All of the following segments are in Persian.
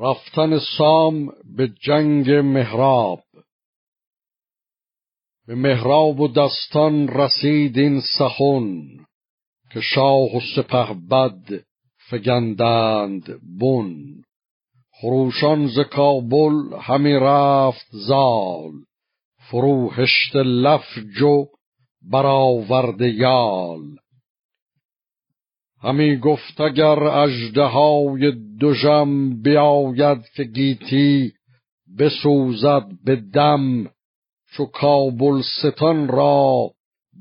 رفتن سام به جنگ مهراب به مهراب و دستان رسید این سخن که شاه و سپه بد فگندند بن. خروشان ز کابل همی رفت زال فروهشت لفج و برآورده یال. همی گفت اگر اژدهای دژم بیاید که گیتی بسوزد به دم چو کابلستان را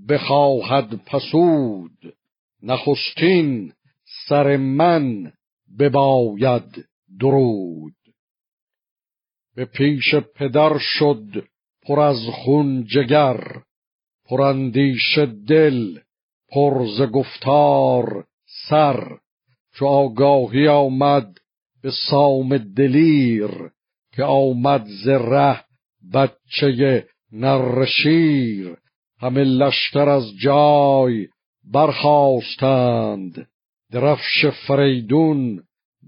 بخواهد پسود. نخستین سر من بباید درود. به پیش پدر شد پر از خون جگر پراندیش دل پر ز گفتار سر چو آگاهی آمد به سام دلیر که آمد ز ره بچه نرشیر همه لشکر از جای برخواستند درفش فریدون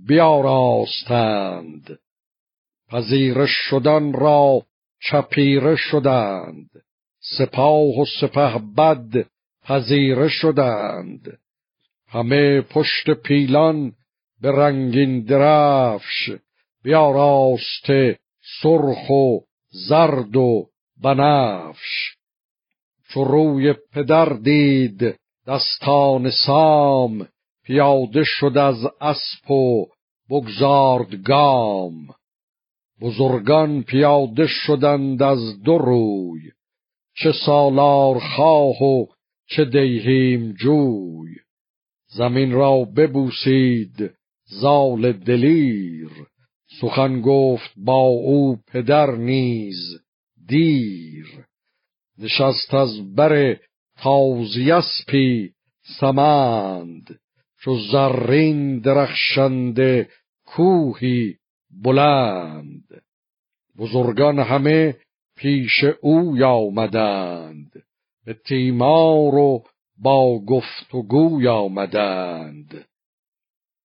بیاراستند. پذیره شدن را چپیره شدند سپاه و سپه بد پذیره شدند. همه پشت پیلان به رنگین درفش بیاراسته سرخ و زرد و بنفش. چو روی پدر دید دستان سام پیاده شد از اسب و بگذارد گام. بزرگان پیاده شدند از دو روی چه سالار خواه و چه دیهیم جوی. زمین را ببوسید زال دلیر. سخن گفت با او پدر نیز دیر. نشست از بر تازی اسپی سمند چو زرین درخشنده کوهی بلند. بزرگان همه پیش او آمدند به تیمار و با گفت و گوی آمدند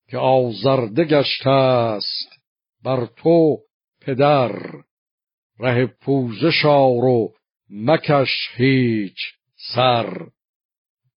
که آزرده گشته است بر تو پدر ره پوزش و مکش هیچ سر.